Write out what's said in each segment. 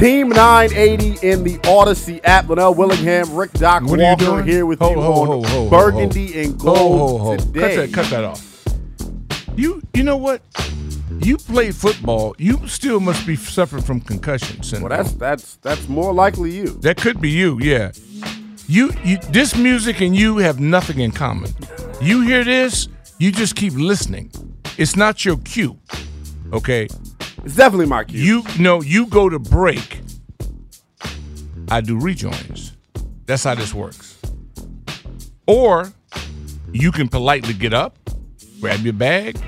Team 980 in the Audacy app. Linnell Willingham, Rick Doc What are you Walker doing? here with Ho, you ho, on ho, Burgundy and Gold today. Cut that, cut that off. You, you know what? You played football. You still must be suffering from concussion syndrome. Well, that's that's that's more likely you. That could be you, yeah. You, you, this music and you have nothing in common. You hear this, you just keep listening. It's not your cue, okay? It's definitely my cue. You know, you go to break. I do rejoins. That's how this works. Or you can politely get up, grab your bag,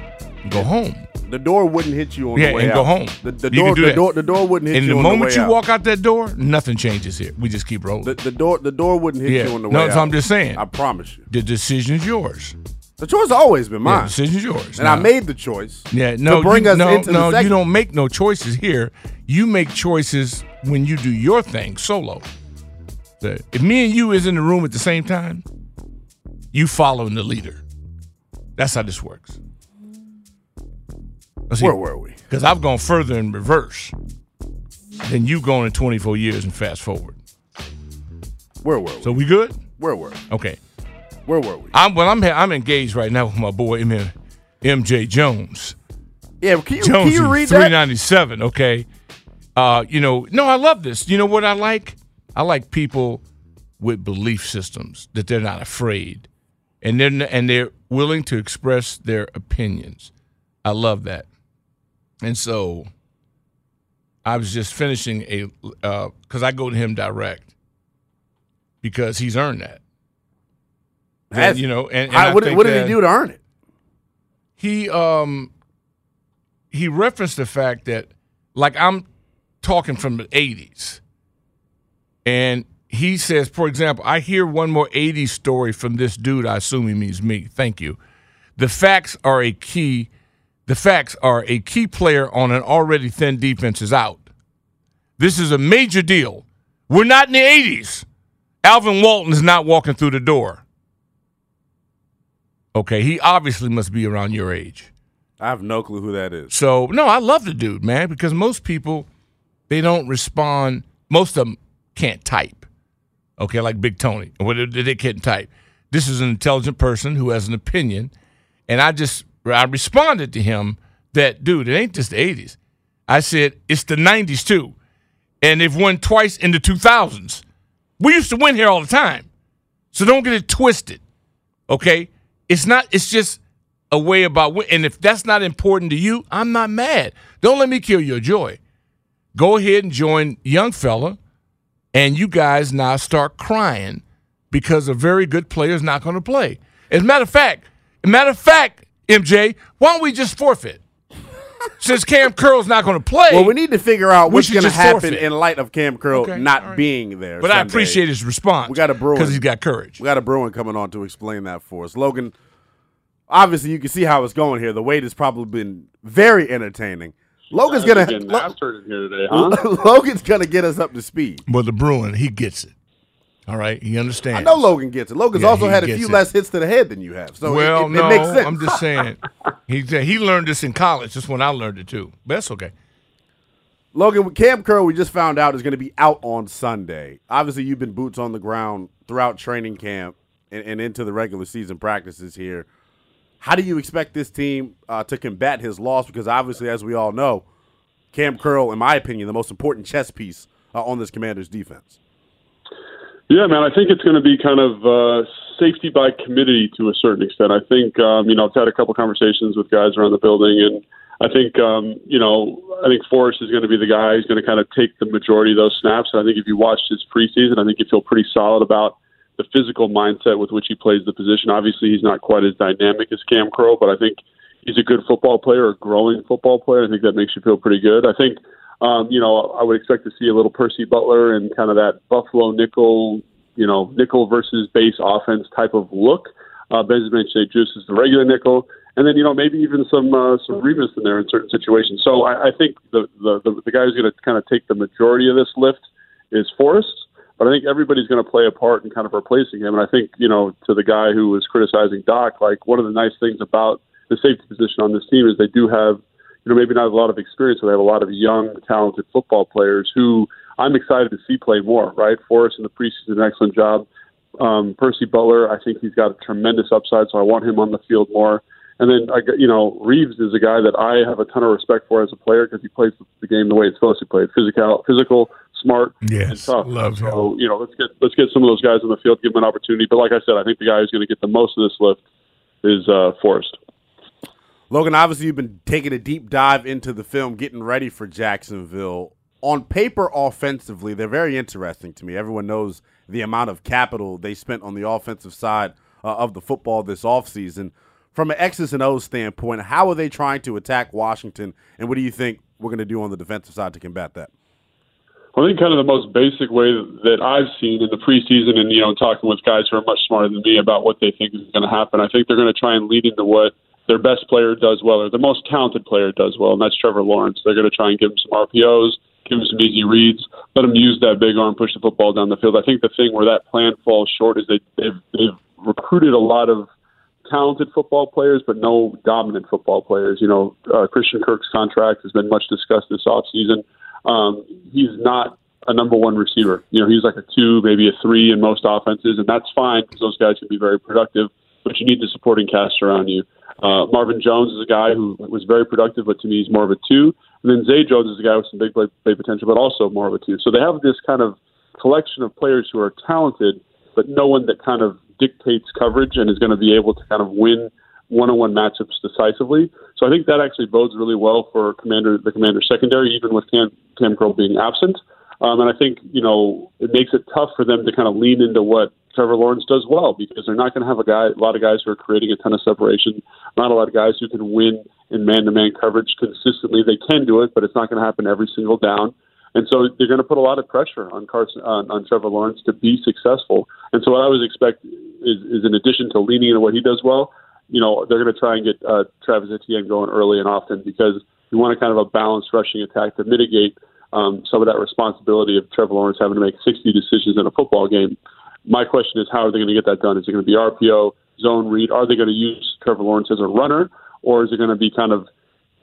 and go home. The door wouldn't hit you on Yeah, the way Yeah, and out. go home. The, the door, the that. door, the door wouldn't hit And you the on moment the you out. walk out that door, nothing changes here. We just keep rolling. The, the door, the door wouldn't hit Yeah. you on the No, way No, so. I'm just saying. I promise you. the decision's yours. The choice has always been Yeah, mine, the decision's yours. and I made the choice. Yeah, no, to bring you, us no, into no. the You don't make no choices here. You make choices when you do your thing solo. The- If me and you is in the room at the same time, you following the leader. That's how this works. Where were we? Because I've gone further in reverse than you going in 24 years and fast forward. Where were we? So we good? Where were we? Okay. Where were we? I'm well. I'm I'm engaged right now with my boy M- MJ Jones. Yeah, can you, Jones can you read three that? Okay, uh, you know, no, I love this. You know what I like? I like people with belief systems that they're not afraid, and they're and they're willing to express their opinions. I love that, and so I was just finishing a because I go to him direct because he's earned that. You know, and, and I- I what, think what did he do to earn it? he um he referenced the fact that like I'm talking from the 80s and he says for example I hear one more 80s story from this dude I assume he means me. Thank you. The facts are a key the facts are a key player on an already thin defense is out. This is a major deal. We're not in the 80s Alvin Walton is not walking through the door okay he obviously must be around your age I have no clue who that is. so no, I love the dude, man, because most people they don't respond. Most of them can't type. Okay, like Big Tony, they can't type. This is an intelligent person who has an opinion, and I just I responded to him that dude, it ain't just the '80s. I said it's the '90s too, and they've won twice in the 2000s. We used to win here all the time, so don't get it twisted. Okay, it's not. It's just a way about and if that's not important to you, I'm not mad. Don't let me kill your joy. Go ahead and join young fella, and you guys now start crying because a very good player is not going to play. As a matter of fact, as a matter of fact, MJ, why don't we just forfeit? Since Cam Curl's not going to play, Well, we need to figure out what's going to happen forfeit. in light of Cam Curl Okay, not all right. being there. but I appreciate his response. We got a Bruin because he's got courage. We got a Bruin coming on to explain that for us. Logan, obviously you can see how it's going here. The wait has probably been very entertaining. Logan's gonna Getting Lo- mastered in here today, huh? Logan's gonna get us up to speed. But the Bruin, he gets it. All right, he understands. I know Logan gets it. Logan's Yeah, also had a few it. less hits to the head than you have, so it- well, it, it, no, makes sense. I'm just saying. He he learned this in college. That's when I learned it too. But that's okay. Logan, Cam Curl, we just found out is going to be out on Sunday. Obviously, you've been boots on the ground throughout training camp and, and into the regular season practices here. How do you expect this team uh, to combat his loss? Because obviously, as we all know, Cam Curl, in my opinion, the most important chess piece uh, on this Commanders defense. Yeah, man, I think it's going to be kind of uh, safety by committee to a certain extent. I think, um, you know, I've had a couple conversations with guys around the building, and I think, um, you know, I think Forrest is going to be the guy who's going to kind of take the majority of those snaps. And I think if you watched his preseason, I think you feel pretty solid about the physical mindset with which he plays the position. Obviously, he's not quite as dynamic as Cam Curl, but I think he's a good football player, a growing football player. I think that makes you feel pretty good. I think, um, you know, I would expect to see a little Percy Butler and kind of that Buffalo nickel, you know, nickel versus base offense type of look. Uh, Benjamin St-Juste is the regular nickel, and then you know maybe even some uh, some Reaves in there in certain situations. So I, I think the, the the the guy who's going to kind of take the majority of this lift is Forrest. But I think everybody's going to play a part in kind of replacing him. And I think, you know, to the guy who was criticizing Doc, like one of the nice things about the safety position on this team is they do have, you know, maybe not a lot of experience, but they have a lot of young, talented football players who I'm excited to see play more, right? Forrest in the preseason, an excellent job. Um, Percy Butler, I think he's got a tremendous upside, so I want him on the field more. And then, I, you know, Reaves is a guy that I have a ton of respect for as a player because he plays the game the way it's supposed to play. Physical, physical, smart, yes, and tough. Love him. So, you know, let's get let's get some of those guys on the field, give them an opportunity. But like I said, I think the guy who's going to get the most of this lift is uh, Forrest. Logan, obviously, you've been taking a deep dive into the film, getting ready for Jacksonville. On paper, offensively, they're very interesting to me. Everyone knows the amount of capital they spent on the offensive side uh, of the football this offseason. From an X's and O's standpoint, how are they trying to attack Washington, and what do you think we're going to do on the defensive side to combat that? I think kind of the most basic way that I've seen in the preseason, and you know, talking with guys who are much smarter than me about what they think is going to happen. I think they're going to try and lead into what their best player does well, or their most talented player does well, and that's Trevor Lawrence. They're going to try and give him some RPOs, give him some easy reads, let him use that big arm, push the football down the field. I think the thing where that plan falls short is they, they've, they've recruited a lot of talented football players, but no dominant football players. You know, uh, Christian Kirk's contract has been much discussed this offseason. Um, he's not a number one receiver. You know, he's like a two, maybe a three in most offenses, and that's fine because those guys can be very productive. But you need the supporting cast around you. Uh, Marvin Jones is a guy who was very productive, but to me, he's more of a two. And then Zay Jones is a guy with some big play, play potential, but also more of a two. So they have this kind of collection of players who are talented, but no one that kind of dictates coverage and is going to be able to kind of win one-on-one matchups decisively. So I think that actually bodes really well for commander the commander secondary, even with Cam, Cam Curl being absent. Um, and I think you know it makes it tough for them to kind of lean into what Trevor Lawrence does well because they're not going to have a guy, a lot of guys who are creating a ton of separation, not a lot of guys who can win in man-to-man coverage consistently. They can do it, but it's not going to happen every single down. And so they're going to put a lot of pressure on Carson on, on Trevor Lawrence to be successful. And so what I would expect is, is in addition to leaning into what he does well, you know, they're going to try and get uh, Travis Etienne going early and often because you want a kind of a balanced rushing attack to mitigate um, some of that responsibility of Trevor Lawrence having to make 60 decisions in a football game. My question is, how are they going to get that done? Is it going to be RPO, zone read? Are they going to use Trevor Lawrence as a runner, or is it going to be kind of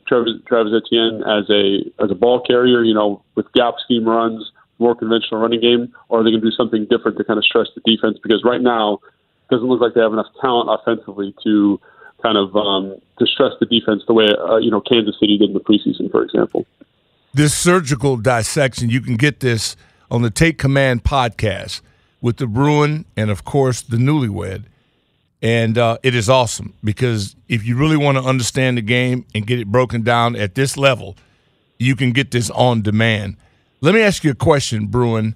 Travis, Travis Etienne as a as a ball carrier, you know, with gap scheme runs, more conventional running game, or are they going to do something different to kind of stress the defense? Because right now, it doesn't look like they have enough talent offensively to kind of um, to stress the defense the way uh, you know Kansas City did in the preseason, for example. This surgical dissection, you can get this on the Take Command podcast with the Bruin and of course the Newlywed. And uh, it is awesome because if you really want to understand the game and get it broken down at this level, you can get this on demand. Let me ask you a question, Bruin,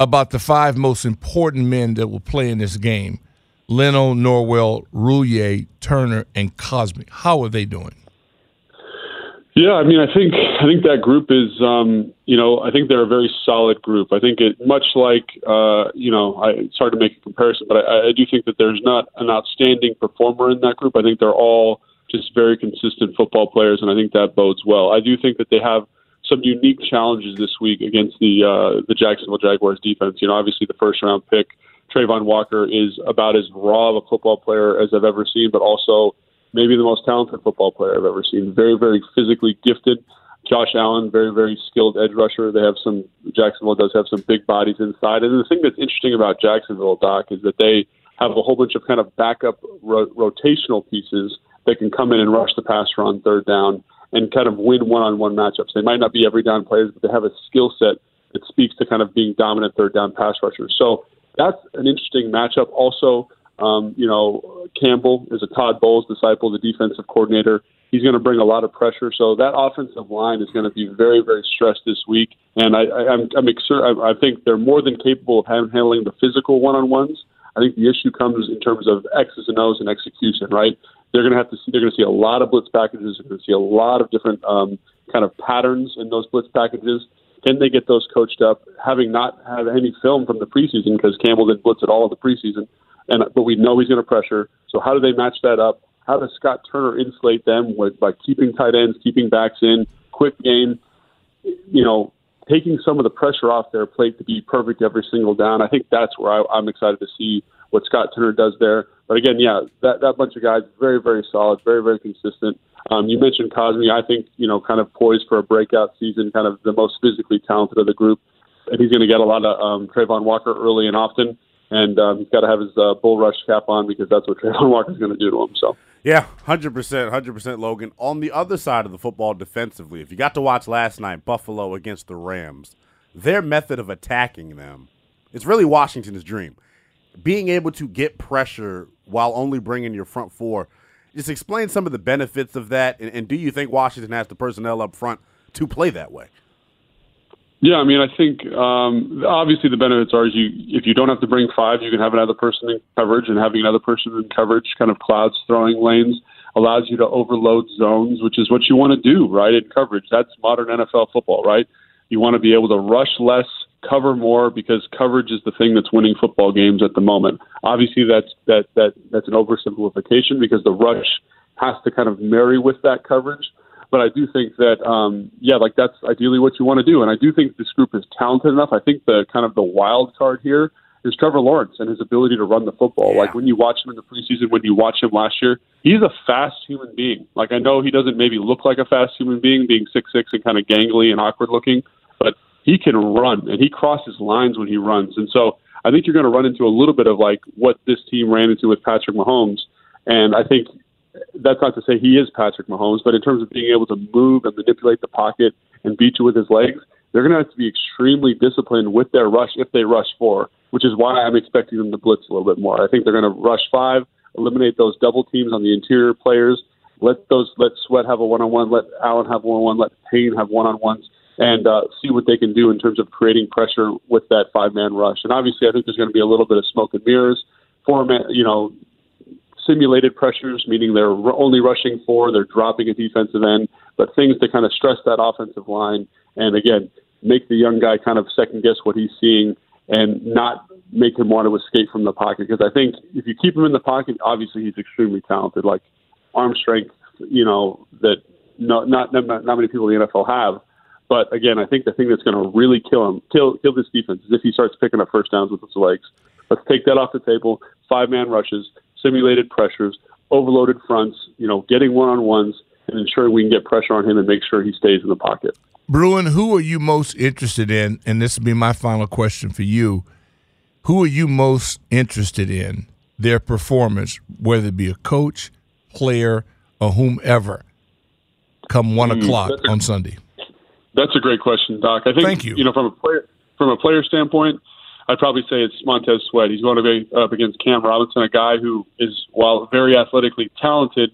about the five most important men that will play in this game Leno, Norwell, Roullier, Turner, and Cosmi. How are they doing? Yeah, I mean, I think I think that group is, um, you know, I think they're a very solid group. I think it much like, uh, you know, I, it's hard to make a comparison, but I, I do think that there's not an outstanding performer in that group. I think they're all just very consistent football players, and I think that bodes well. I do think that they have some unique challenges this week against the uh, the Jacksonville Jaguars defense. You know, obviously the first round pick Travon Walker is about as raw of a football player as I've ever seen, but also maybe the most talented football player I've ever seen. Very, very physically gifted, Josh Allen, very very skilled edge rusher. They have some. Jacksonville does have some big bodies inside, and the thing that's interesting about Jacksonville, Doc, is that they have a whole bunch of kind of backup ro- rotational pieces that can come in and rush the passer on third down and kind of win one-on-one matchups. They might not be every down players, but they have a skill set that speaks to kind of being dominant third down pass rushers. So that's an interesting matchup. Also, um, you know, Caldwell is a Todd Bowles disciple, the defensive coordinator. He's going to bring a lot of pressure. So that offensive line is going to be very, very stressed this week. And I, I, I'm, I'm exer- I, I think they're more than capable of handling the physical one-on-ones. I think the issue comes in terms of X's and O's and execution, right? They're going to have to see, they're going to see a lot of blitz packages. They're going to see a lot of different um, kind of patterns in those blitz packages. Can they get those coached up, having not had any film from the preseason because Caldwell didn't blitz at all in the preseason, and but we know he's going to pressure. So how do they match that up? How does Scott Turner insulate them with by keeping tight ends, keeping backs in, quick game, you know, taking some of the pressure off their plate to be perfect every single down? I think that's where I, I'm excited to see what Scott Turner does there. But again, yeah, that that bunch of guys, very very solid, very very consistent. Um, you mentioned Cosmi. I think you know, kind of poised for a breakout season, kind of the most physically talented of the group, and he's going to get a lot of um, Travon Walker early and often. And um, he's got to have his uh, bull rush cap on because that's what Travon Walker is going to do to him. So. Yeah, hundred percent, hundred percent, Logan. On the other side of the football, defensively, if you got to watch last night, Buffalo against the Rams, their method of attacking them, it's really Washington's dream. Being able to get pressure while only bringing your front four just explain some of the benefits of that, and, and do you think Washington has the personnel up front to play that way? Yeah, I mean, I think um, obviously the benefits are you if you don't have to bring five, you can have another person in coverage, and having another person in coverage, kind of clouds throwing lanes, allows you to overload zones, which is what you want to do, right? In coverage, that's modern NFL football, right? You want to be able to rush less, cover more, because coverage is the thing that's winning football games at the moment. Obviously, that's that that that's an oversimplification because the rush has to kind of marry with that coverage. But I do think that, um, yeah, like that's ideally what you want to do. And I do think this group is talented enough. I think the kind of the wild card here is Trevor Lawrence and his ability to run the football. Yeah. Like when you watch him in the preseason, when you watch him last year, he's a fast human being. Like I know he doesn't maybe look like a fast human being, being six six and kind of gangly and awkward looking, but he can run and he crosses lines when he runs. And so I think you're going to run into a little bit of like what this team ran into with Patrick Mahomes. And I think that's not to say he is Patrick Mahomes, but in terms of being able to move and manipulate the pocket and beat you with his legs, they're going to have to be extremely disciplined with their rush if they rush four, which is why I'm expecting them to blitz a little bit more. I think they're going to rush five, eliminate those double teams on the interior players, let those let Sweat have a one on one, let Allen have one on one, let Payne have one on ones, and uh, see what they can do in terms of creating pressure with that five man rush. And obviously, I think there's going to be a little bit of smoke and mirrors. Four man, you know, simulated pressures, meaning they're only rushing four, they're dropping a defensive end, but things to kind of stress that offensive line and again make the young guy kind of second guess what he's seeing and not make him want to escape from the pocket. Because I think if you keep him in the pocket, obviously he's extremely talented, like arm strength, you know that not not not many people in the NFL have. But again, I think the thing that's going to really kill him, kill kill this defense, is if he starts picking up first downs with his legs. Let's take that off the table. Five man rushes simulated pressures, overloaded fronts, you know, getting one on ones and ensuring we can get pressure on him and make sure he stays in the pocket. Bruin, who are you most interested in? And this will be my final question for you. Who are you most interested in their performance, whether it be a coach, player, or whomever, come one mm, o'clock a, on Sunday? That's a great question, Doc. I think Thank you. You know, from a player from a player standpoint, I'd probably say it's Montez Sweat. He's going to be up against Cam Robinson, a guy who is, while very athletically talented,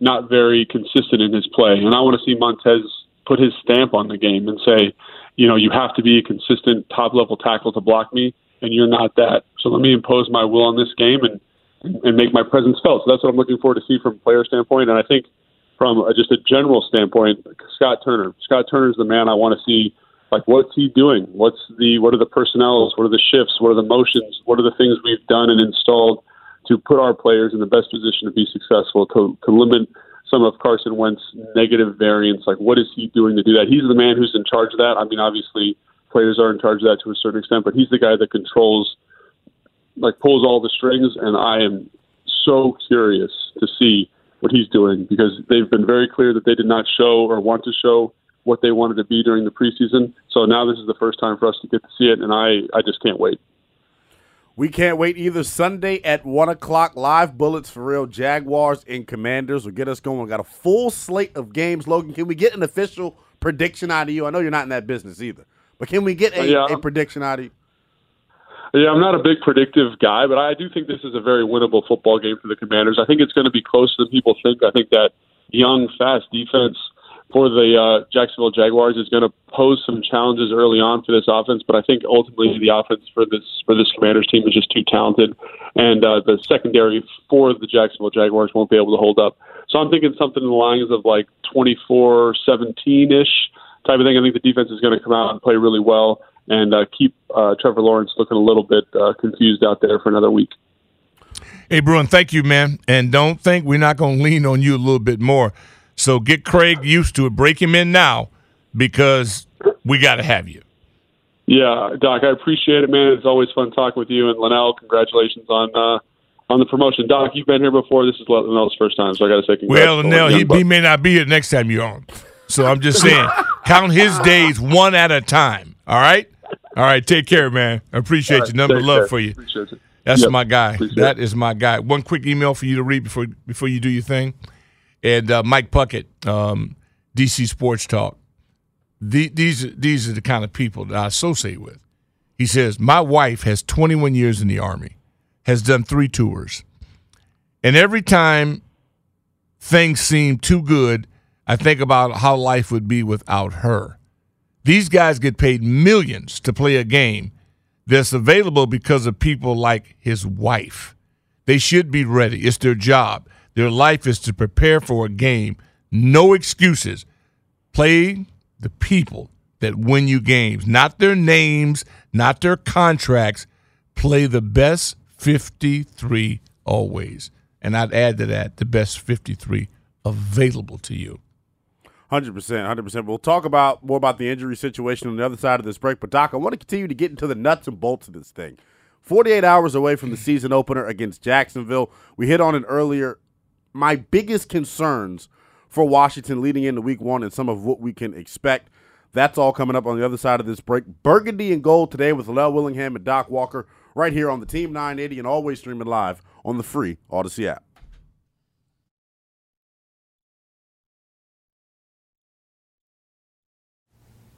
not very consistent in his play. And I want to see Montez put his stamp on the game and say, you know, you have to be a consistent top level tackle to block me, and you're not that. So let me impose my will on this game and and make my presence felt. So that's what I'm looking forward to see from a player standpoint. And I think from a, just a general standpoint, Scott Turner. Scott Turner is the man I want to see like what's he doing? What's the what are the personnels? What are the shifts? What are the motions? What are the things we've done and installed to put our players in the best position to be successful? To, to limit some of Carson Wentz's negative variance. Like what is he doing to do that? He's the man who's in charge of that. I mean, obviously players are in charge of that to a certain extent, but he's the guy that controls, like pulls all the strings. And I am so curious to see what he's doing because they've been very clear that they did not show or want to show what they wanted to be during the preseason. So now this is the first time for us to get to see it, and I, I just can't wait. We can't wait either. Sunday at 1 o'clock, live bullets for real. Jaguars and Commanders will get us going. We got a full slate of games. Logan, can we get an official prediction out of you? I know you're not in that business either, but can we get a, uh, Yeah. a prediction out of you? Yeah, I'm not a big predictive guy, but I do think this is a very winnable football game for the Commanders. I think it's going to be closer than people think. I think that young, fast defense for the uh, Jacksonville Jaguars is going to pose some challenges early on for this offense, but I think ultimately the offense for this for this Commanders team is just too talented, and uh, the secondary for the Jacksonville Jaguars won't be able to hold up. So I'm thinking something in the lines of like 24-17 ish type of thing. I think the defense is going to come out and play really well and uh, keep uh, Trevor Lawrence looking a little bit uh, confused out there for another week. Hey, Bruin, thank you, man. And don't think we're not going to lean on you a little bit more. So get Craig used to it. Break him in now because we got to have you. Yeah, Doc, I appreciate it, man. It's always fun talking with you and Linnell. Congratulations on uh, on the promotion, Doc. You've been here before. This is Linnell's first time, so I got to say congrats. Well, Nell, he, he may not be here next time you're on. So I'm just saying, count his days one at a time. All right? All right, take care, man. I appreciate right, you. Number love care. for you. Appreciate it. That's Yep, my guy. That it. is my guy. One quick email for you to read before before you do your thing. And uh, Mike Puckett, um, DC Sports Talk. The, these these are the kind of people that I associate with. He says, My wife has 21 years in the Army, has done three tours. And every time things seem too good, I think about how life would be without her. These guys get paid millions to play a game that's available because of people like his wife. They should be ready. It's their job. Their life is to prepare for a game. No excuses. Play the people that win you games, not their names, not their contracts. Play the best 53 always. And I'd add to that the best 53 available to you. Hundred percent, hundred percent. We'll talk about more about the injury situation on the other side of this break. But Doc, I want to continue to get into the nuts and bolts of this thing. Forty-eight hours away from the season opener against Jacksonville. We hit on it earlier. My biggest concerns for Washington leading into Week One and some of what we can expect. That's all coming up on the other side of this break. Burgundy and gold today with Lel Willingham and Doc Walker right here on the Team 980 and always streaming live on the free Audacy app.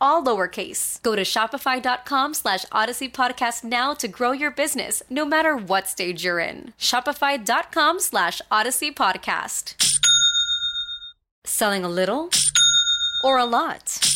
all lowercase. Go to shopify.com slash audacy podcast now to grow your business, no matter what stage you're in. Shopify.com slash audacy podcast. Selling a little or a lot?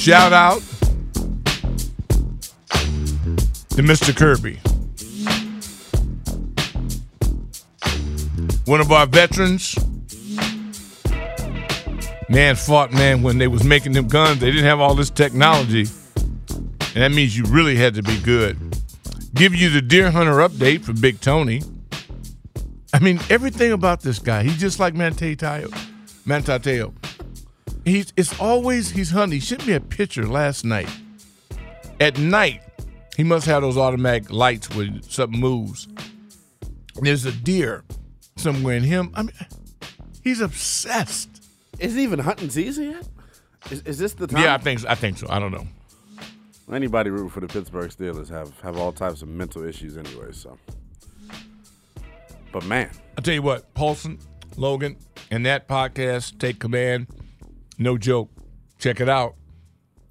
Shout out to Mr. Kirby. One of our veterans. Man fought, man, when they was making them guns, they didn't have all this technology. And that means you really had to be good. Give you the Deer Hunter update for Big Tony. I mean, everything about this guy, he's just like Mantateo. Mantateo. He's it's always he's hunting. He sent me a picture last night. At night, he must have those automatic lights when something moves. There's a deer somewhere in him. I mean, he's obsessed. Is it even hunting season yet? Is, is this the time? Yeah, I think so. I think so. I don't know. Anybody rooting for the Pittsburgh Steelers have have all types of mental issues anyway. So, but man, I'll tell you what, Paulson, Logan, and that podcast, Take Command, no joke. Check it out.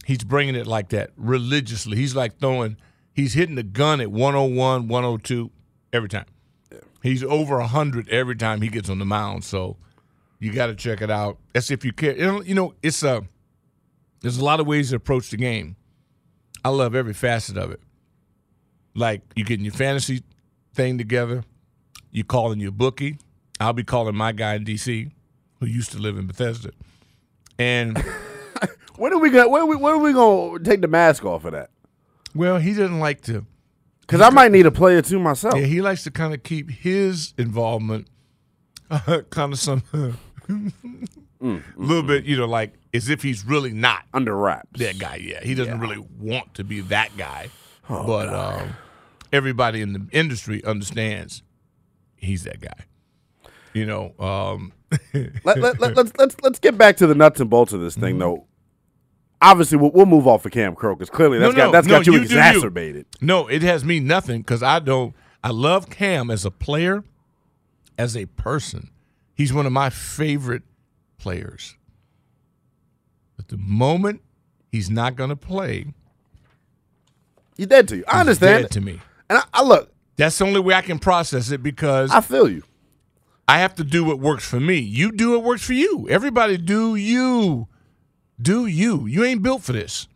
He's bringing it like that religiously. He's like throwing, he's hitting the gun at 101, 102 every time. He's over 100 every time he gets on the mound. So you got to check it out. As if you care. You know, it's a, there's a lot of ways to approach the game. I love every facet of it. Like you getting your fantasy thing together, you calling your bookie. I'll be calling my guy in DC who used to live in Bethesda. And when are we gonna when are we, when are we gonna take the mask off of that? well, he doesn't like to Because I might need a player too myself. Yeah, he likes to kind of keep his involvement kind of some a mm, mm, little bit, mm. you know, like as if he's really not under wraps. That guy, yeah, he doesn't Yeah. really want to be that guy, Oh, but um, everybody in the industry understands he's that guy. You know, um, let, let, let, let's let's let's get back to the nuts and bolts of this Mm-hmm. thing, though. Obviously, we'll, we'll move off of Cam Curl because clearly that's got that's got you, do exacerbated. No, it has me nothing because I don't. I love Cam as a player, as a person. He's one of my favorite players. But the moment he's not going to play, He's dead to you. I understand. dead to me. And I, I look, That's the only way I can process it because I feel you. I have to do what works for me. You do what works for you. Everybody do you. Do you. You ain't built for this.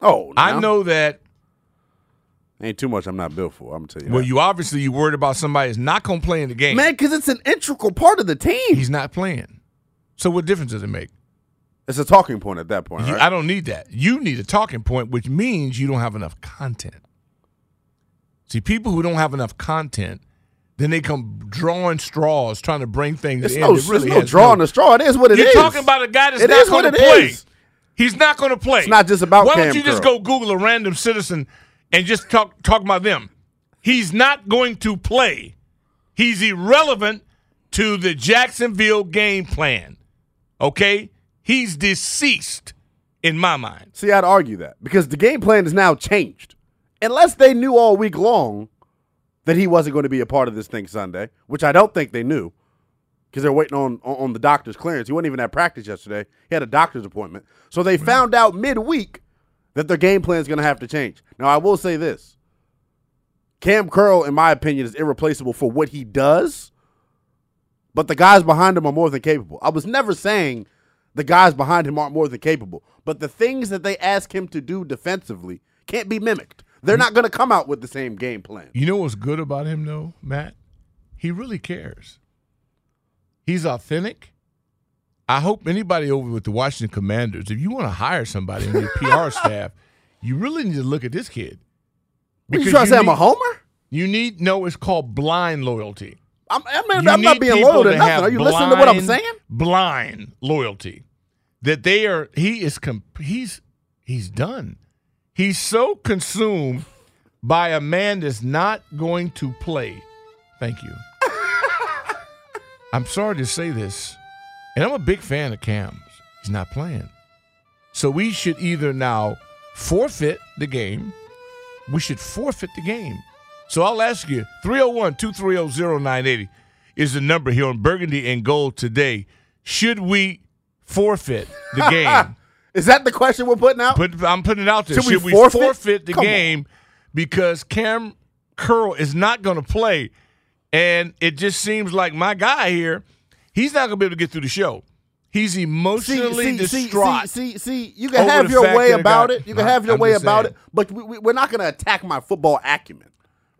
Oh, I know that Ain't too much I'm not built for. I'm gonna tell you. well that. you obviously you worried about somebody that's not gonna play in the game. man, because it's an integral part of the team. He's not playing. So what difference does it make? It's a talking point at that point. You- right? I don't need that. You need a talking point, which means you don't have enough content. See, people who don't have enough content, then they come drawing straws, trying to bring things It's in. no, that really it's no has drawing the straw. It is what it You're is. talking about a guy that's It not going to play. is. He's not going to play. It's not just about Why don't Cam you just Curl. go Google a random citizen and just talk talk about them? He's not going to play. He's irrelevant to the Jacksonville game plan. Okay? He's deceased in my mind. See, I'd argue that because the game plan is now changed. Unless they knew all week long that he wasn't going to be a part of this thing Sunday, which I don't think they knew because they're waiting on, on the doctor's clearance. He wasn't even at practice yesterday. He had a doctor's appointment. So they mm-hmm. found out midweek that their game plan is going to have to change. Now, I will say this. Cam Curl, in my opinion, is irreplaceable for what he does, but the guys behind him are more than capable. I was never saying the guys behind him aren't more than capable, but the things that they ask him to do defensively can't be mimicked. They're not going to come out with the same game plan. You know what's good about him, though, Matt? He really cares. He's authentic. I hope anybody over with the Washington Commanders, if you want to hire somebody in your PR staff, you really need to look at this kid. What, you trying to say I'm a homer? You need no. It's called blind loyalty. I'm, I mean, I'm not being loyal to nothing. Are you listening to what I'm saying? Blind loyalty. That they are. He is. Comp- he's. He's done. He's so consumed by a man that's not going to play. Thank you. I'm sorry to say this, and I'm a big fan of Cam's. He's not playing. So we should either now forfeit the game, we should forfeit the game. So I'll ask you 301 230 0980 is the number here on Burgundy and Gold today. Should we forfeit the game? Is that the question we're putting out? Put, I'm putting it out there. Should we Should we forfeit? forfeit, the Come on. game because Cam Curl is not going to play? And it just seems like my guy here, he's not going to be able to get through the show. He's emotionally see, see, distraught. See, see, see, you can have your way about got- it. You can No, have your I'm way about saying. it, but we, we, we're not going to attack my football acumen,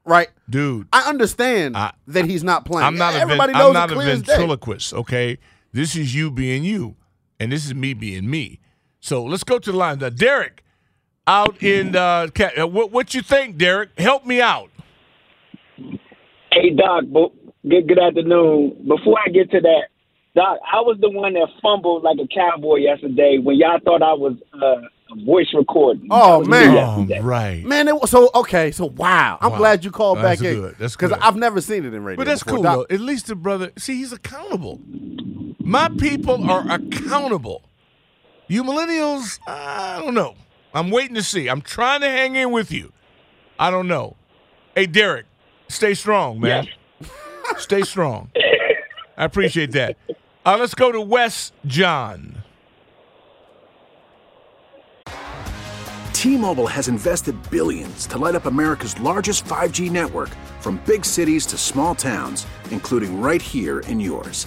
right? Dude, I understand I- that he's not playing. I'm not a Everybody ven- knows I'm not a ventriloquist, okay? This is you being you, and this is me being me. So let's go to the line. Uh, Derek, out in uh, uh, what, what you think, Derek? Help me out. Hey Doc, bo- good good afternoon. Before I get to that, Doc, I was the one that fumbled like a cowboy yesterday when y'all thought I was uh, a voice recording. Oh was man, yesterday. right. man. It was, so okay, so wow. I'm Wow. glad you called That's back in good. That's because. I've never seen it in radio. But that's before. cool, Doc- though. At least the brother, see, he's accountable. My people are accountable. You millennials, I don't know. I'm waiting to see. I'm trying to hang in with you. I don't know. Hey, Derek, stay strong, man. stay strong. I appreciate that. Uh, let's go to West John. T-Mobile has invested billions to light up America's largest 5G network from big cities to small towns, including right here in yours.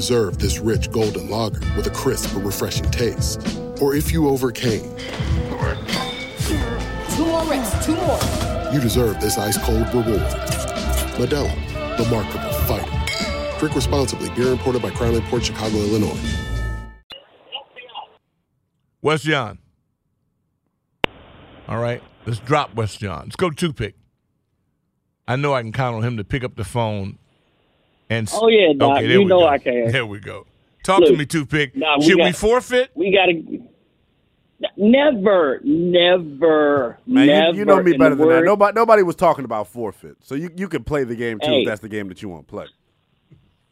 you deserve this rich golden lager with a crisp but refreshing taste. Or if you overcame, Two more reps, two more. you deserve this ice cold reward. Modelo, the Markable Fighter. Drink responsibly. Beer imported by Crown Port Chicago, Illinois. West John. All right, let's drop West John. Let's go to two pick. I know I can count on him to pick up the phone. And Oh, yeah, Doc. Okay, You know go. I can. There we go. Talk to me, two pick. nah, we Should we got- forfeit? We got to. Never, never, Man, you- never. you, know me better the than that. Nobody, nobody was talking about forfeit, so you you can play the game too Hey. if that's the game that you want to play.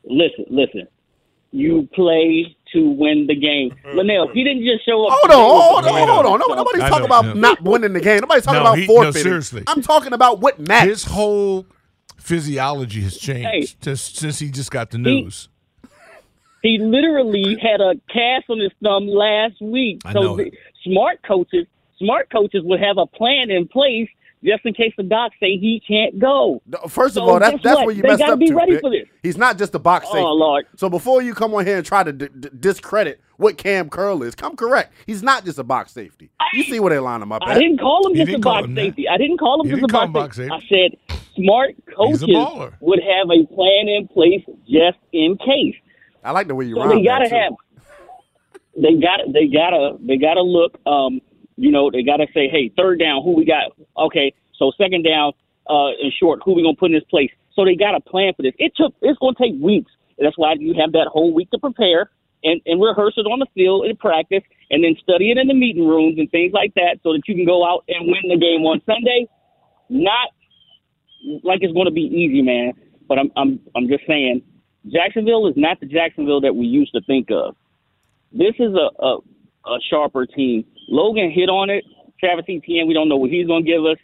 Listen, listen. You play to win the game. Linnell, he didn't just show up. Hold on, hold on, hold on. No, nobody's talking about no. not winning the game. Nobody's talking No, about he- no, seriously. I'm talking about what matters. His whole physiology has changed just since he just got the news. He literally had a cast on his thumb last week. I so know the, smart coaches, smart coaches would have a plan in place just in case the doc say he can't go. First of So all, that's that's what? where you they messed up be to. ready Vic. for this. He's not just a box Oh, safety. Lord. So before you come on here and try to d- d- discredit what Cam Curl is, come correct. He's not just a box safety. You see where they line him up I didn't call him He just a box him that. safety. I didn't call him He just a box, box safety. I said smart coaches would have a plan in place just in case. I like the way you So rhyme they gotta have. They got. to They gotta. They gotta look. Um. You know. They gotta say, hey, third down, who we got? Okay. So second down, uh, in short, who we gonna put in this place? So they got a plan for this. It took. It's gonna take weeks. That's why you have that whole week to prepare and, and rehearse it on the field in practice, and then study it in the meeting rooms and things like that, so that you can go out and win the game on Sunday. Not like it's going to be easy, man. But I'm I'm I'm just saying, Jacksonville is not the Jacksonville that we used to think of. This is a a, a sharper team. Logan hit on it. Travis Etienne, we don't know what he's going to give us,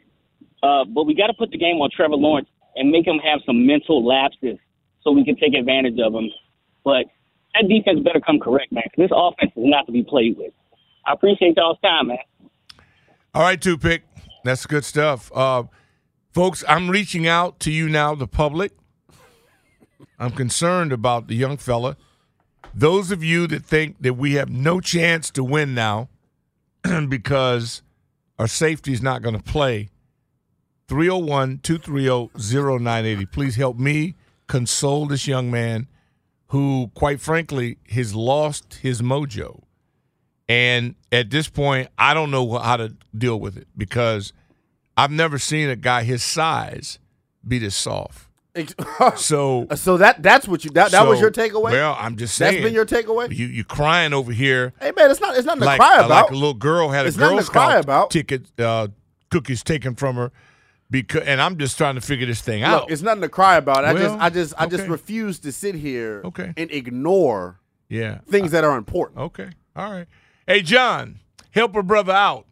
uh, but we got to put the game on Trevor Lawrence and make him have some mental lapses so we can take advantage of him. But that defense better come correct, man. This offense is not to be played with. I appreciate y'all's time, man. All right, two pick. That's good stuff. Uh, folks, I'm reaching out to you now, the public. I'm concerned about the young fella. Those of you that think that we have no chance to win now because our safety is not going to play, 301 230 0980. Please help me console this young man who, quite frankly, has lost his mojo. And at this point, I don't know how to deal with it because I've never seen a guy his size be this soft. so, so that that's what you that, that was your takeaway. Well, I'm just saying. That's been your takeaway. You you crying over here Hey man, it's not it's nothing like, to cry about. like a little girl had It's a Girl Scout about. ticket uh, cookies taken from her because, and I'm just trying to figure this thing Look, out. it's nothing to cry about. I just I just I just refuse to sit here Okay. and ignore Yeah. things that are important. Okay. All right. Hey, John, help a brother out.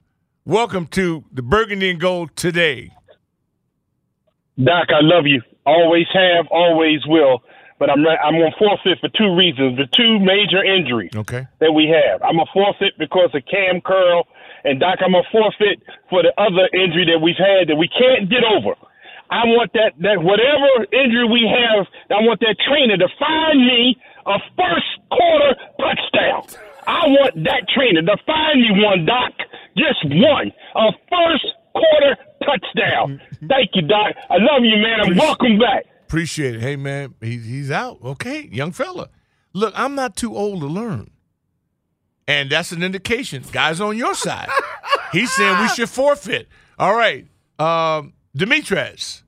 Welcome to the Burgundy and Gold today. Doc, I love you. Always have, always will. But I'm re- I'm on forfeit for two reasons. The two major injuries Okay. that we have. I'm a forfeit because of Cam Curl, and Doc, I'm a forfeit for the other injury that we've had that we can't get over. I want that that whatever injury we have, I want that trainer to find me a first quarter touchdown. I want that trainer to find me one, Doc. Just one. A first quarter touchdown. Mm-hmm. Thank you, Doc. I love you, man, and welcome back. Appreciate it. Hey, man, he, he's out. Okay, young fella. Look, I'm not too old to learn. And that's an indication. Guys on your side. He's saying we should forfeit. All right. Um, Demetres.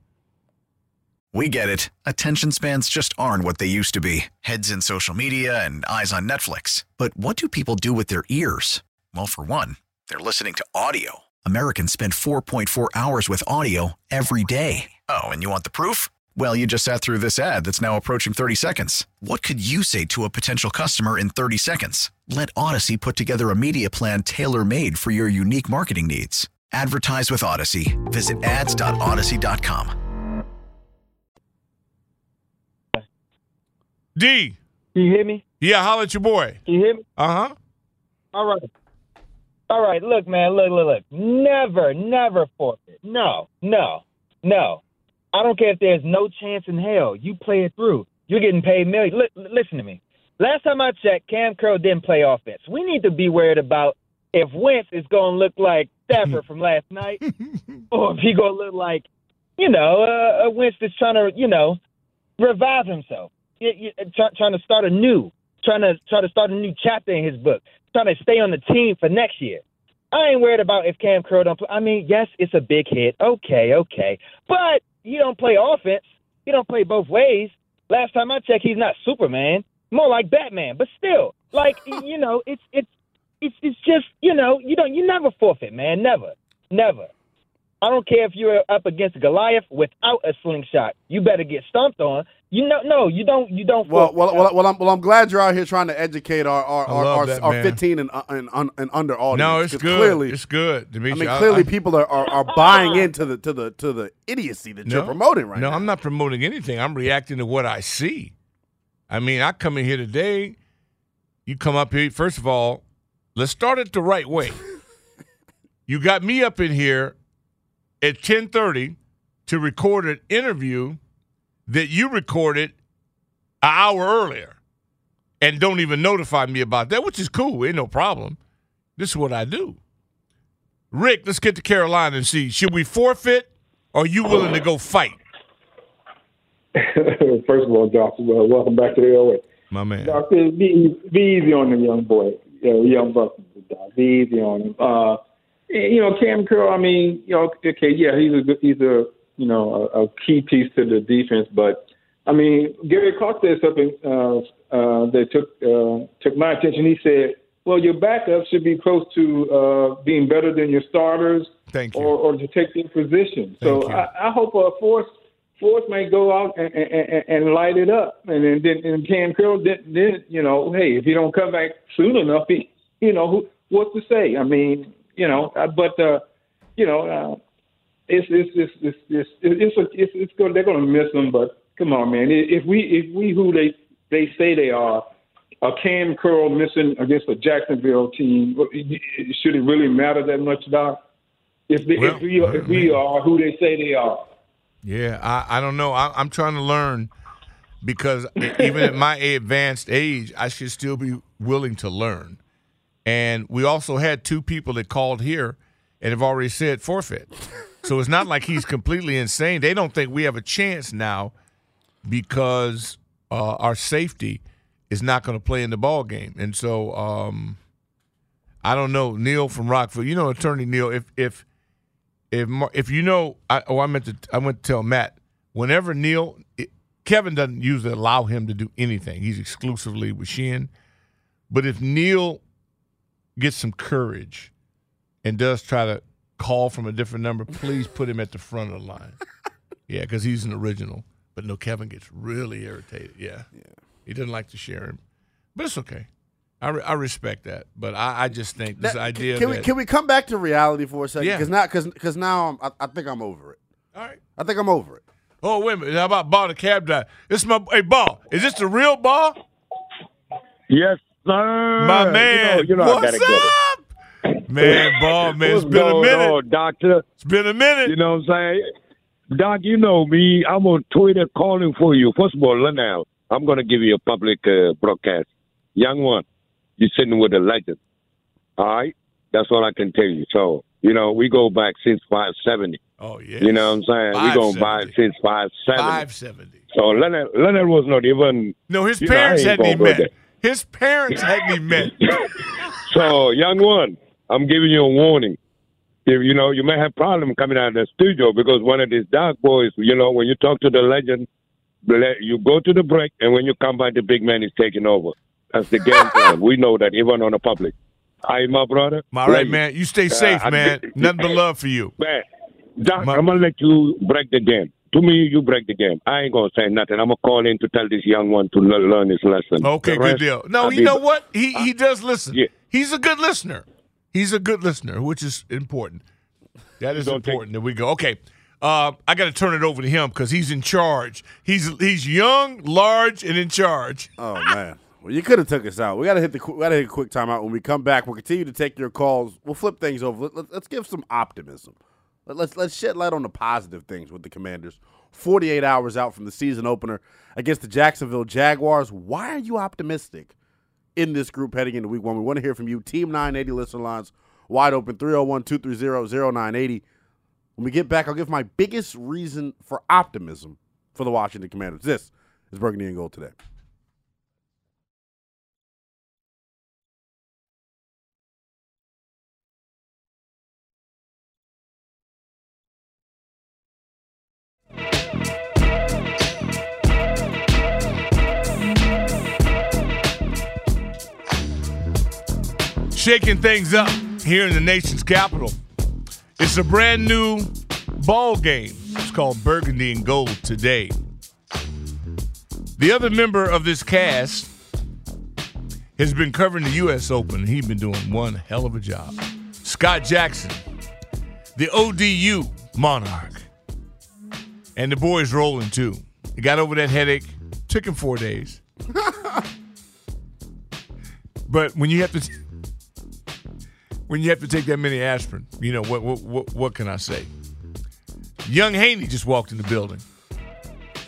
We get it. Attention spans just aren't what they used to be heads in social media and eyes on Netflix. But what do people do with their ears? Well, for one, they're listening to audio. Americans spend 4.4 hours with audio every day. Oh, and you want the proof? Well, you just sat through this ad that's now approaching 30 seconds. What could you say to a potential customer in 30 seconds? Let Audacy put together a media plan tailor made for your unique marketing needs. Advertise with Audacy. Visit ads.audacy.com. D. Can you hear me? Yeah, holla at your boy. Can you hear me? Uh huh. All right. All right. Look, man. Look, look, look. Never, never forfeit. No, no, no. I don't care if there's no chance in hell. You play it through. You're getting paid millions. Li- listen to me. Last time I checked, Cam Curl didn't play offense. We need to be worried about if Wentz is going to look like Stafford from last night, or if he going to look like, you know, uh, a Wentz that's trying to, you know, revive himself, try, trying to start anew, trying to try to start a new chapter in his book, trying to stay on the team for next year. I ain't worried about if Cam Curl don't play. I mean, yes, it's a big hit. Okay, okay, but he don't play offense. He don't play both ways. Last time I checked, he's not Superman, more like Batman. But still, like you know, it's it's it's it's just you know you don't you never forfeit, man. Never, never. I don't care if you're up against Goliath without a slingshot. You better get stomped on. You know, no, you don't. You don't. Well, well, well, well, I'm, well, I'm glad you're out here trying to educate our our, our, our, that, our 15 and, uh, and, and, and under audience. No, it's good. Clearly, it's good. I mean, clearly I- people are, are, are buying into the to the to the idiocy that you're promoting right no, now. No, I'm not promoting anything. I'm reacting to what I see. I mean, I come in here today. You come up here. First of all, let's start it the right way. you got me up in here at 10:30 to record an interview that you recorded an hour earlier, and don't even notify me about that, which is cool. Ain't no problem. This is what I do. Rick, let's get to Carolina and see. Should we forfeit, or are you willing to go fight? First of all, Doctor, well, welcome back to the OA. My man. Doctor, be, be easy on the young boy, you know, young buck. Be easy on him. Uh, you know, Cam Curl. I mean, you know, okay, yeah, he's a good, he's a you know a, a key piece to the defense, but I mean, Gary Clark said something uh, uh, that took uh, took my attention. He said, "Well, your backup should be close to uh, being better than your starters, Thank you. or, or to take their position." so I, I hope uh, Force Force may go out and, and, and, and light it up, and then then and Cam Curl then, then you know, hey, if he don't come back soon enough, he, you know, who, what to say? I mean, you know, uh, but uh, you know, uh, it's it's it's it's it's it's, it's, it's, it's going, they're going to miss them. but come on, man, if we if we who they they say they are. A Cam Curl missing against a Jacksonville team. Should it really matter that much, Doc? If, they, if we if we are who they say they are, Yeah, I, I don't know. I, I'm trying to learn because even at my advanced age, I should still be willing to learn. And we also had two people that called here and have already said forfeit. So it's not like he's completely insane. They don't think we have a chance now because uh, our safety is not going to play in the ball game. And so um, I don't know. Neil from Rockville, you know, Attorney Neil, if if if if you know, I, oh, I meant to I went to tell Matt. Whenever Neil, it, Kevin doesn't usually allow him to do anything. He's exclusively with Shin. But if Neil gets some courage and does try to call from a different number, please put him at the front of the line. yeah, because he's an original. But no, Kevin gets really irritated. Yeah, yeah. He doesn't like to share him, but it's okay. I, re- I respect that, but I, I just think this That- idea Can that we can we come back to reality for a second? Yeah. Because now because because now I'm, I, I think I'm over it. All right. I think I'm over it. Oh wait a minute! How about ball the cab driver? This is my hey ball. Is this the real ball? Yes, sir. My man, You know, you know I gotta get up? Man, ball man, it's been a minute. on, doctor? It's been a minute. You know what I'm saying? Doc, you know me. I'm on Twitter calling for you. First of all, now I'm going to give you a public uh, broadcast. Young one, you're sitting with a legend. All right? That's all I can tell you. So, you know, we go back since 570. Oh, yeah. You know what I'm saying? We go back since 570. Five seventy. So Leonard, Leonard was not even. No, his you know, parents hadn't even met. His parents hadn't even met. So, young one, I'm giving you a warning. If you know, you may have problem coming out of the studio because one of these dark boys, you know, when you talk to the legend, you go to the break, and when you come back, the big man is taking over. That's the game plan. We know that even on the public. Hi, my brother. All right, man. You stay Uh, safe, I- man. Nothing but love for you. Man, Doc, I'm gonna let you break the game. To me, you break the game. I ain't gonna say nothing. I'm gonna call in to tell this young one to le- learn his lesson. Okay, The good deal. No, I'll you know what? He he does listen. Yeah. He's a good listener. He's a good listener, which is important. That is important that we go. Okay. Uh, I got to turn it over to him because he's in charge. He's he's young, large, and in charge. Oh man. Well, you could have took us out. We gotta hit the we gotta hit a quick timeout. When we come back, we'll continue to take your calls. We'll flip things over. Let, us give some optimism. Let, let's let's shed light on the positive things with the Commanders. Forty eight hours out from the season opener against the Jacksonville Jaguars. Why are you optimistic in this group heading into Week One? We want to hear from you. Team nine eighty listener lines wide open 301-230-0980. When we get back, I'll give my biggest reason for optimism for the Washington Commanders. This is Burgundy and Gold today. Shaking things up here in the nation's capital. It's a brand new ball game. It's called Burgundy and Gold today. The other member of this cast has been covering the U.S. Open. He's been doing one hell of a job. Scott Jackson, the ODU Monarch. And the boy's rolling too. He got over that headache. Took him four days. but when you have to when you have to take that many aspirin, you know what what what, what can I say? Young Haney just walked in the building.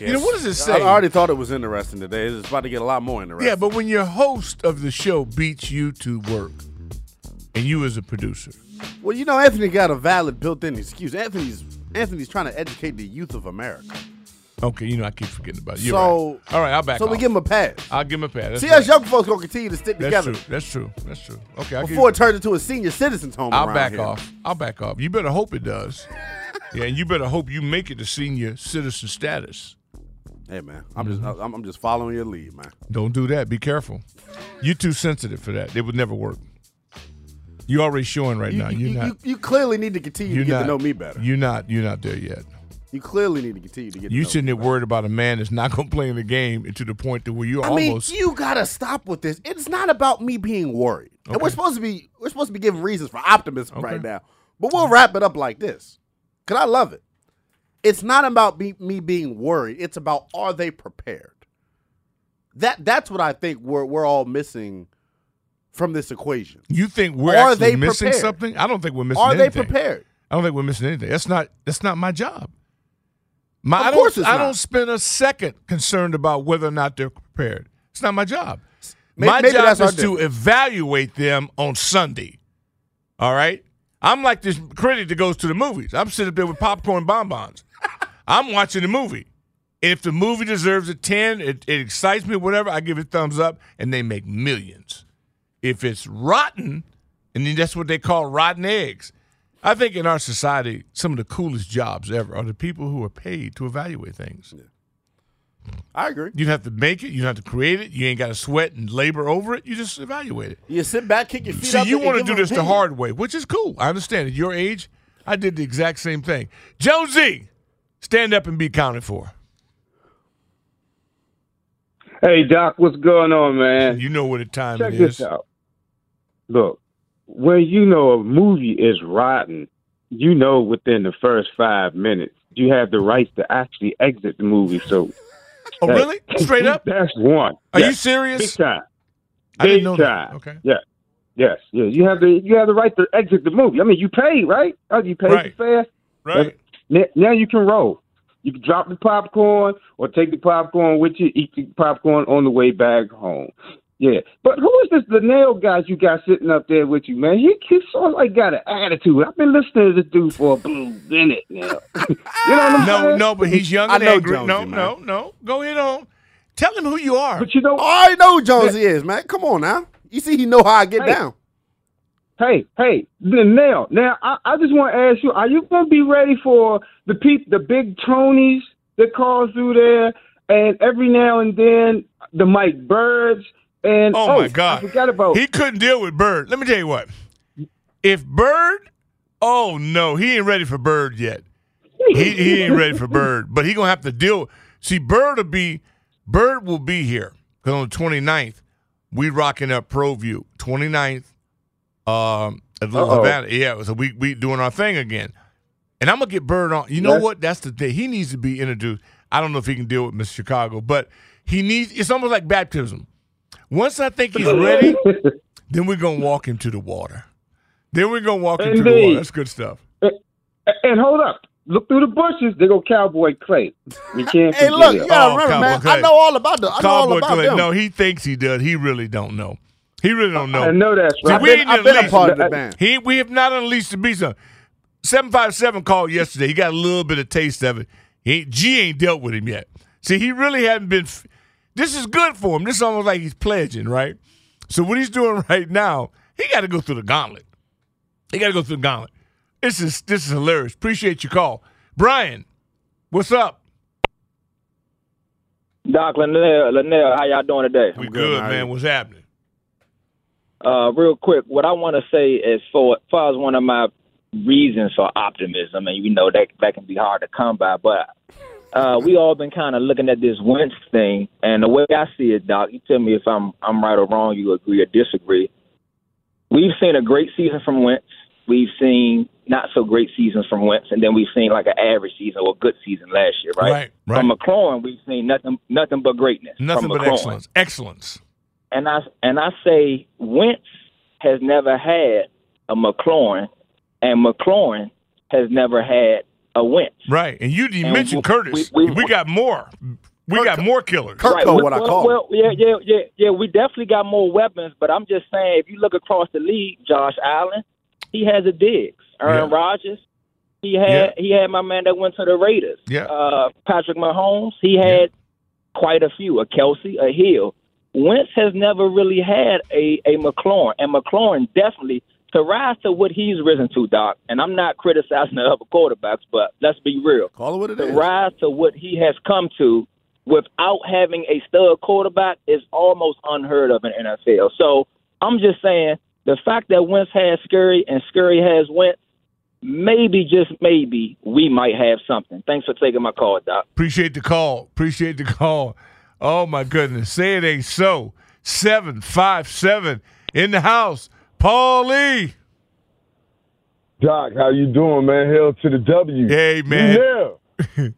You know what does it say? I already thought it was interesting today. It's about to get a lot more interesting. Yeah, but when your host of the show beats you to work, and you as a producer, Well, you know, Anthony got a valid built-in excuse. Anthony's Anthony's trying to educate the youth of America. Okay, you know I keep forgetting about it. You're so, right. all right, I'll back So off. we give him a pass. I'll give him a pass. That's See, right. us young folks gonna continue to stick That's together That's true. That's true. That's true. Okay, I'll before you- it turns into a senior citizens home. I'll back here. off. I'll back off. You better hope it does. yeah, and you better hope you make it to senior citizen status. Hey man, I'm just mm-hmm. I'm, I'm just following your lead, man. Don't do that. Be careful. You're too sensitive for that. It would never work. You're already showing right You, now. you, You're you- not. you- you clearly need to continue to get not, to know me better. You're not. You're not there yet. You clearly need to continue to get. You sitting there worried about a man that's not going to play in the game, and to the point to where you're I mean, you gotta stop with this. It's not about me being worried. And we're supposed to be we're supposed to be giving reasons for optimism right now. But we'll wrap it up like this. Cause I love it. It's not about be, me being worried. It's about are they prepared? That that's what I think we're we're all missing from this equation. You think we're Are actually they missing prepared? something? I don't think we're missing Are they anything. prepared? I don't think we're missing anything. That's not. That's not my job. My, Of I course don't. it's I not. don't spend a second concerned about whether or not they're prepared. It's not my job. May- my maybe job is to evaluate them on Sunday. All right. I'm like this critic that goes to the movies. I'm sitting up there with popcorn bonbons. I'm watching the movie. And if the movie deserves a 10, it, it excites me, whatever, I give it thumbs up, and they make millions. If it's rotten, and then that's what they call rotten eggs. I think in our society, some of the coolest jobs ever are the people who are paid to evaluate things. I agree. You don't have to make it, you don't have to create it, you ain't got to sweat and labor over it, you just evaluate it. You sit back, kick your feet See, up. you want to do them this the hard way, which is cool. I understand. At your age, I did the exact same thing. Jonesy, stand up and be counted for. Hey Doc, what's going on, man? You know what the time Check it this is. out. Look, when you know a movie is rotten, you know within the first five minutes you have the right to actually exit the movie. So, Oh, that- really? Straight up? That's one. Are you serious? Big time. I didn't Big know time. that. Okay. Yeah. Yes. Yeah. You have the you have the right to exit the movie. I mean, you paid, right? Oh, you paid Right. the fare. Right. Now, now you can roll. You can drop the popcorn or take the popcorn with you, eat the popcorn on the way back home. Yeah. But who is this the nail guy you got sitting up there with you, man? He, he sort of like got an attitude. I've been listening to this dude for a blue minute now. you know what I'm No, saying? no, but he's young I know angry. Jonesy, no, man. no, no. Go ahead on. Tell him who you are. But you know, oh, I already know who Jonesy is, man. Come on now. You see, he know how I get Hey. down. Hey, hey, now, now, I, I just want to ask you: Are you going to be ready for the peop, the big Tonys that call through there, and every now and then the Mike Birds and Oh, my God. I forgot about He couldn't deal with Bird. Let me tell you what. If Bird, oh no, he ain't ready for Bird yet. He he ain't ready for Bird, but he gonna have to deal. See, Bird will be Bird will be here because on the 29th, we rocking up ProView. 29th, um, at Little Havana. Yeah, so we we doing our thing again. And I'm gonna get Bird on. You know Yes. what? That's the thing. He needs to be introduced. I don't know if he can deal with Miss Chicago, but he needs. It's almost like baptism. Once I think he's ready, then we're gonna walk him to the water. Then we're gonna walk him to the water. That's good stuff. and, and hold up, look through the bushes. They go Cowboy Clay. You can't. Hey, forget look, it. you gotta Oh, remember, Cowboy man. Clay. I know all about the. I know all Cowboy about Clay. them. No, he thinks he does. He really don't know. He really don't know. I know that's See, right. we I've ain't been, I've been a part of the band. He, we have not unleashed the beast. Seven five seven called yesterday. He got a little bit of taste of it. He G ain't dealt with him yet. See, he really hadn't been. f- This is good for him. This is almost like he's pledging, right? So what he's doing right now, he got to go through the gauntlet. He got to go through the gauntlet. This is this is hilarious. Appreciate your call, Brian. What's up? Doc Linnell, Linnell, how y'all doing today? We good, good, man. man. What's happening? Uh, real quick, what I want to say is for as far as one of my reasons for optimism, and you know that that can be hard to come by, but uh, we all been kind of looking at this Wentz thing, and the way I see it, Doc, you tell me if I'm I'm right or wrong. You agree or disagree? We've seen a great season from Wentz. We've seen not so great seasons from Wentz, and then we've seen like an average season or a good season last year, right? Right, right. From McLaurin, we've seen nothing nothing but greatness. Nothing but McLaurin. excellence. Excellence. And I and I say Wentz has never had a McLaurin, and McLaurin has never had a Wentz. Right. And you, you And mentioned we- Curtis. We, we- we- got more. We got more killers. Right, well, well, well, yeah, yeah, yeah, yeah. We definitely got more weapons, but I'm just saying, if you look across the league, Josh Allen, he has a Diggs. Aaron Yeah. Rodgers, he had he had my man that went to the Raiders. Yeah. Uh, Patrick Mahomes, he had quite a few. A Kelce, a Hill. Wentz has never really had a a McLaurin, and McLaurin definitely to rise to what he's risen to, Doc. And I'm not criticizing the other quarterbacks, but let's be real. Call it what it to is. rise to what he has come to without having a stud quarterback is almost unheard of in NFL. So I'm just saying the fact that Wentz has Scurry and Scurry has Wentz, maybe just maybe we might have something. Thanks for taking my call, Doc. Appreciate the call. Appreciate the call. Oh my goodness. Say it ain't so. Seven five seven in the house. Paul Lee. Doc, how you doing, man? Hell to the W. Hey, man. Lunell.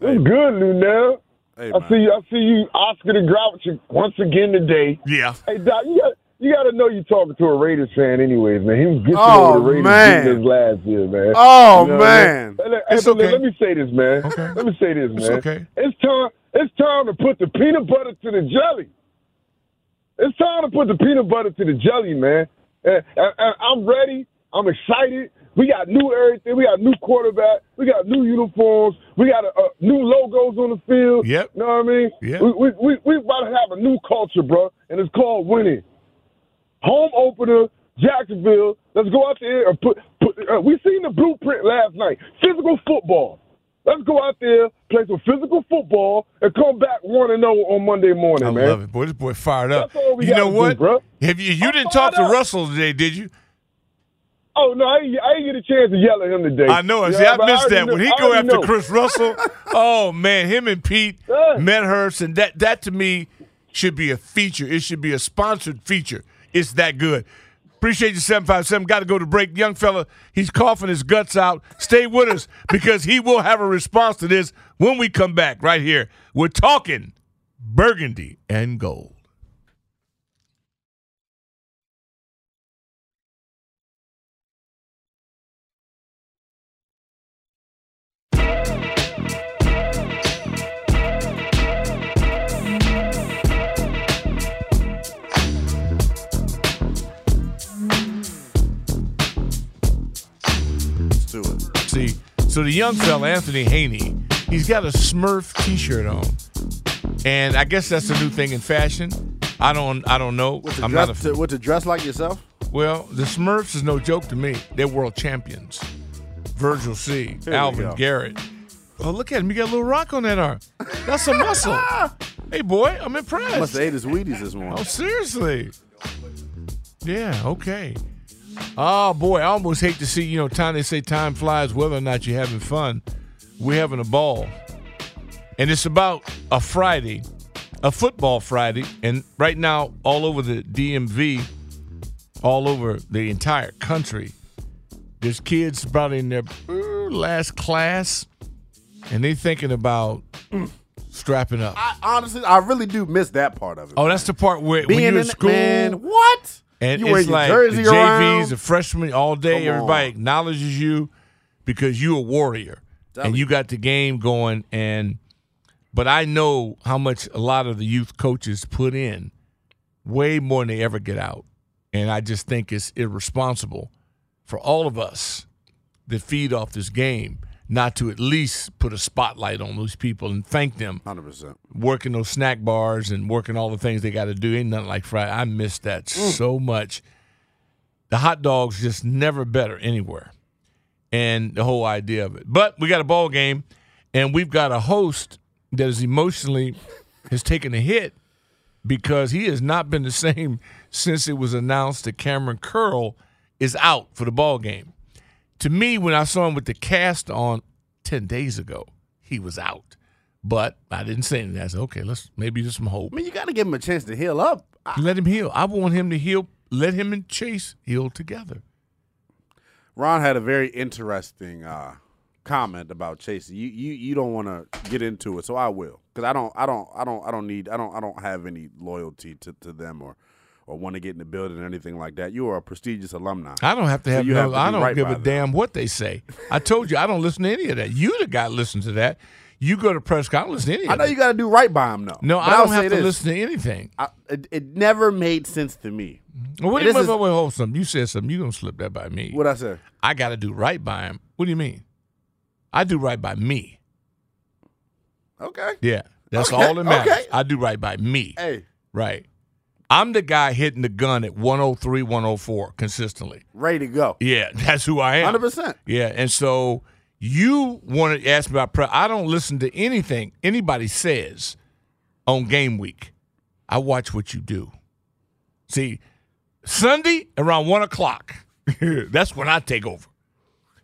It's good, Lunell. Hey, I see you. I see you, Oscar the Grouch, once again today. Yeah. Hey, Doc, you got you got to know you're talking to a Raiders fan, anyways, man. He was getting Oh, over the Raiders man. last year, man. Oh, You know mean? man. Hey, It's okay. Let me say this, man. Okay. Let me say this, It's man. okay. It's time. It's time to put the peanut butter to the jelly. It's time to put the peanut butter to the jelly, man. And, and- and I'm ready. I'm excited. We got new everything. We got new quarterback. We got new uniforms. We got a, a new logos on the field. Yep. You know what I mean? Yep. We, we, we, we about to have a new culture, bro, and it's called winning. Home opener, Jacksonville. Let's go out there and put. put uh, we seen the blueprint last night. Physical football. Let's go out there, play some physical football, and come back one and zero on Monday morning, I man. love it, boy. This boy fired up. That's all we you know gotta do, what? bro. Have you you I'm didn't talk to up. Russell today, did you? Oh no, I, ain't- I didn't get a chance to yell at him today. I know. You See, I missed already that. know- When he go after know. Chris Russell, oh man, him and Pete Yeah. Medhurst, and that that to me should be a feature. It should be a sponsored feature. It's that good. Appreciate you, 757. Got to go to break. Young fella, he's coughing his guts out. Stay with us because he will have a response to this when we come back right here. We're talking burgundy and gold. So the young fella, Anthony Haney, he's got a Smurf T-shirt on, and I guess that's a new thing in fashion. I don't, I don't know. What to, I'm dress, not a to, what to dress like yourself? well. The Smurfs is no joke to me. They're world champions. Virgil C, Here Alvin. Garrett. Oh, look at him! You got a little rock on that arm. That's a muscle. hey, boy, I'm impressed. Must have ate his Wheaties this morning. Oh, seriously? Yeah, okay. Oh boy, I almost hate to see, you know, time they say time flies, whether or not you're having fun. We're having a ball. And it's about a Friday, a football Friday, and right now, all over the DMV, all over the entire country, there's kids probably in their uh, last class, and they're thinking about strapping up. I, honestly, I really do miss that part of it. Oh, that's the part where when Being you're in in school, man, what? And You it's like the JVs, around? the freshmen all day. Come Everybody on. acknowledges you because you a warrior, Tell and me. you got the game going. And but I know how much a lot of the youth coaches put in, way more than they ever get out. And I just think it's irresponsible for all of us that feed off this game not to at least put a spotlight on those people and thank them 100%. working those snack bars and working all the things they got to do. Ain't nothing like Friday. I miss that Mm. so much. The hot dogs just never better anywhere, and the whole idea of it. But we got a ball game, and we've got a host that is emotionally has taken a hit because he has not been the same since it was announced that Cameron Curl is out for the ball game. To me, when I saw him with the cast on ten days ago, he was out. But I didn't say anything. I said, okay, let's maybe there's some hope. I mean, you got to give him a chance to heal up. Let him heal. I want him to heal. Let him and Chase heal together. Ron had a very interesting uh, comment about Chase. You you you don't want to get into it, so I will because I don't I don't I don't I don't need I don't I don't have any loyalty to, to them or or want to get in the building or anything like that. You are a prestigious alumni. I don't have to So have you no. to I don't right give a them. damn what they say. I told you I don't listen to any of that. You the guy listen to that. You go to press. I don't listen to any. I know that. you got to do right by him though. No, I don't have to this. listen to anything. I, it, it never made sense to me. Mm-hmm. Well, what do you mean? Wait, hold something. You said something. You gonna slip that by me? What I said? I got to do right by him. What do you mean? I do right by me. Okay. Yeah, that's Okay, all that matters. okay. I do right by me. Hey, Right. I'm the guy hitting the gun at 103, 104 consistently. ready to go. Yeah, that's who I am. Hundred percent. Yeah, and so you want to ask me about prep. I don't listen to anything anybody says on game week. I watch what you do. See, Sunday around one o'clock, that's when I take over.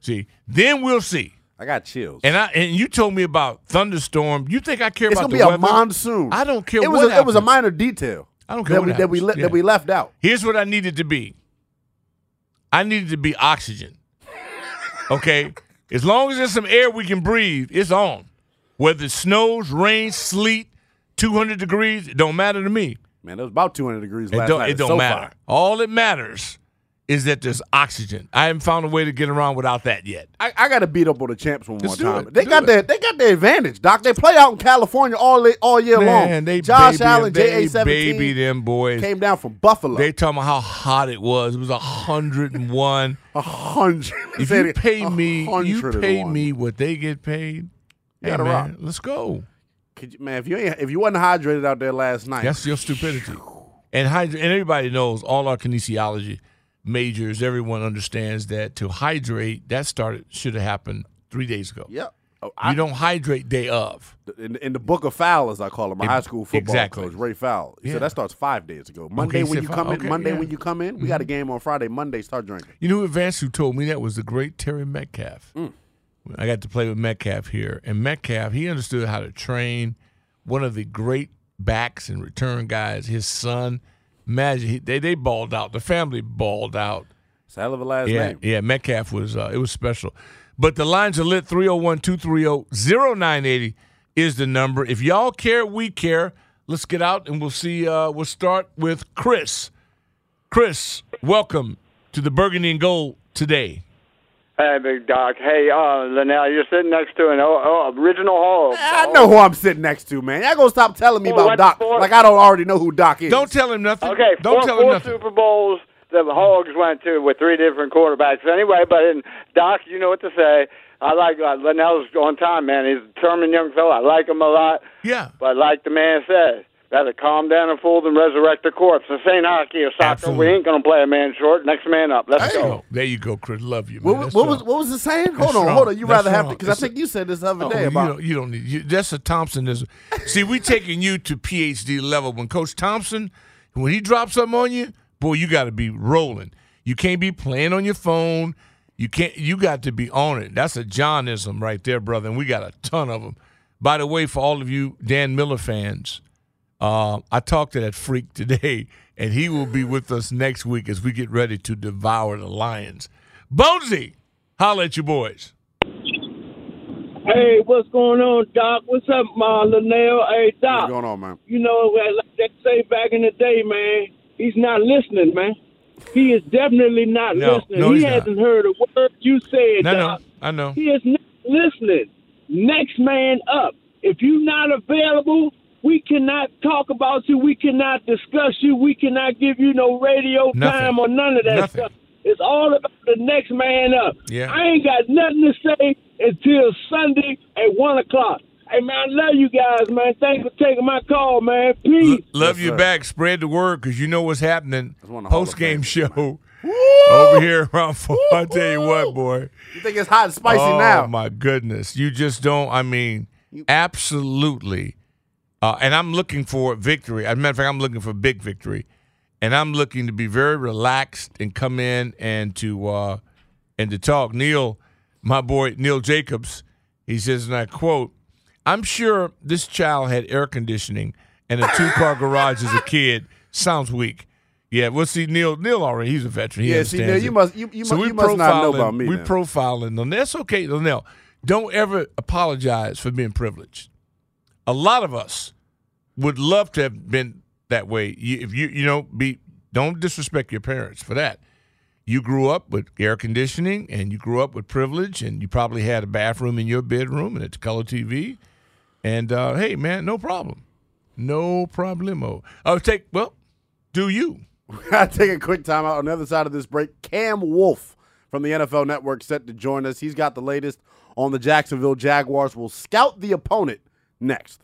See, then we'll see. I got chills. And I and you told me about thunderstorm. You think I care It's about gonna the be a monsoon. I don't care It was what a, it was a minor detail. I don't care that what we, that we le- Yeah. that we left out. Here's what I needed to be. I needed to be oxygen. Okay? As long as there's some air we can breathe, it's on. Whether it snows, rains, sleet, 200 degrees, it don't matter to me. Man, it was about 200 degrees It last don't, night. it don't SoFi. matter. All that matters is that there's oxygen. I haven't found a way to get around without that yet. I, I got to beat up on the champs one more Let's do time. it. They got it. their they got their advantage, Doc. They play out in California all all year Man, long. they Josh baby, Allen, they JA baby seventeen them boys. came down from Buffalo. They talking about how hot it was. It was hundred and one. A hundred. If you pay me, you pay me what they get paid. Hey gotta man, rock. let's go. Could you, man, if you ain't, if you wasn't hydrated out there last night, That's your stupidity. And hyd- and everybody knows all our kinesiology majors. Everyone understands that to hydrate that started should have happened three days ago. Yep. Oh, you don't hydrate day of. in, in the book of foul, as I call him, my Ex- high school football exactly. coach Ray Fowl. He Yeah. said that starts five days ago. Monday he when you come in, okay, Monday yeah. when you come in, we got a game on Friday. Monday, start drinking. You know, who advanced who told me that was the great Terry Metcalf. Mm. I got to play with Metcalf here, and Metcalf he understood how to train one of the great backs and return guys. His son, imagine he, they they balled out. The family balled out. It's hell of a last yeah, name. yeah. Metcalf was uh, it was special. But the lines are lit 301-230-0980 is the number. If y'all care, we care. Let's get out and we'll see. Uh, we'll start with Chris. Chris, welcome to the Burgundy and Gold today. Hey, Big Doc. Hey, uh, Linnell, you're sitting next to an oh, oh, original Hall. I know who I'm sitting next to, man. Y'all gonna stop telling me Oh, about Doc for? like I don't already know who Doc is. Don't tell him nothing. Okay, Don't four, tell him four nothing. Super Bowls the Hogs went to with three different quarterbacks. Anyway, but in Doc, you know what to say. I like uh, Linnell's on time, man. He's a determined young fella. I like him a lot. Yeah. But like the man said, better calm down and fool than resurrect the corpse. This ain't hockey or soccer. Absolutely. We ain't gonna play a man short. Next man up. Let's There you go. go. There you go, Chris. Love you, man. What, That's what was strong. what was it saying? That's Hold on, strong. hold on. You That's rather have to because I It's a- think you said this the other Oh, day you about don't, you don't need you, that's a Thompson is. See, we taking you to PhD level. When Coach Thompson, when he drops something on you, boy, you got to be rolling. You can't be playing on your phone. You can't. You got to be on it. That's a Johnism right there, brother. And we got a ton of them. By the way, for all of you Dan Miller fans, uh, I talked to that freak today, and he will be with us next week as we get ready to devour the Lions. Bonesy, holla at you boys. Hey, what's going on, Doc? What's up, Ma Linnell? Hey, Doc. What's going on, man? You know, like they say back in the day, man, he's not listening, man. He is definitely not No, listening. no, he he's not. hasn't heard a word you said, I know, Doc. I know. He is not listening. Next man up. If you're not available, we cannot talk about you. We cannot discuss you. We cannot give you no radio Nothing. time or none of that Nothing. stuff. It's all about the next man up. Yeah. I ain't got nothing to say until Sunday at one o'clock. Hey man, I love you guys, man. Thanks for taking my call, man. Peace. Love you back. Spread the word because you know what's happening. one of the Hall of Post game show over here around four. I tell you what, boy. You think it's hot and spicy oh, now? Oh my goodness. You just don't, I mean, absolutely. Uh, and I'm looking for victory. As a matter of fact, I'm looking for big victory, and I'm looking to be very relaxed and come in and to uh, and to talk. Neil, my boy Neil Jacobs, he says, and I quote, "I'm sure this child had air conditioning and a two car garage as a kid. Sounds weak." Yeah, we'll see Neil. Neil already, he's a veteran. He Yeah, see, Neil, you must- you- you so mu- you must not know about me We then. profiling them. That's okay, Neil. Don't ever apologize for being privileged. A lot of us would love to have been that way. You, if you you know be don't disrespect your parents for that. You grew up with air conditioning and you grew up with privilege and you probably had a bathroom in your bedroom and it's color TV. And uh, hey man, no problem. No problemo. Oh take well, do you. Gotta take a quick time out on the other side of this break. Cam Wolf from the NFL Network set to join us. He's got the latest on the Jacksonville Jaguars. We'll scout the opponent next.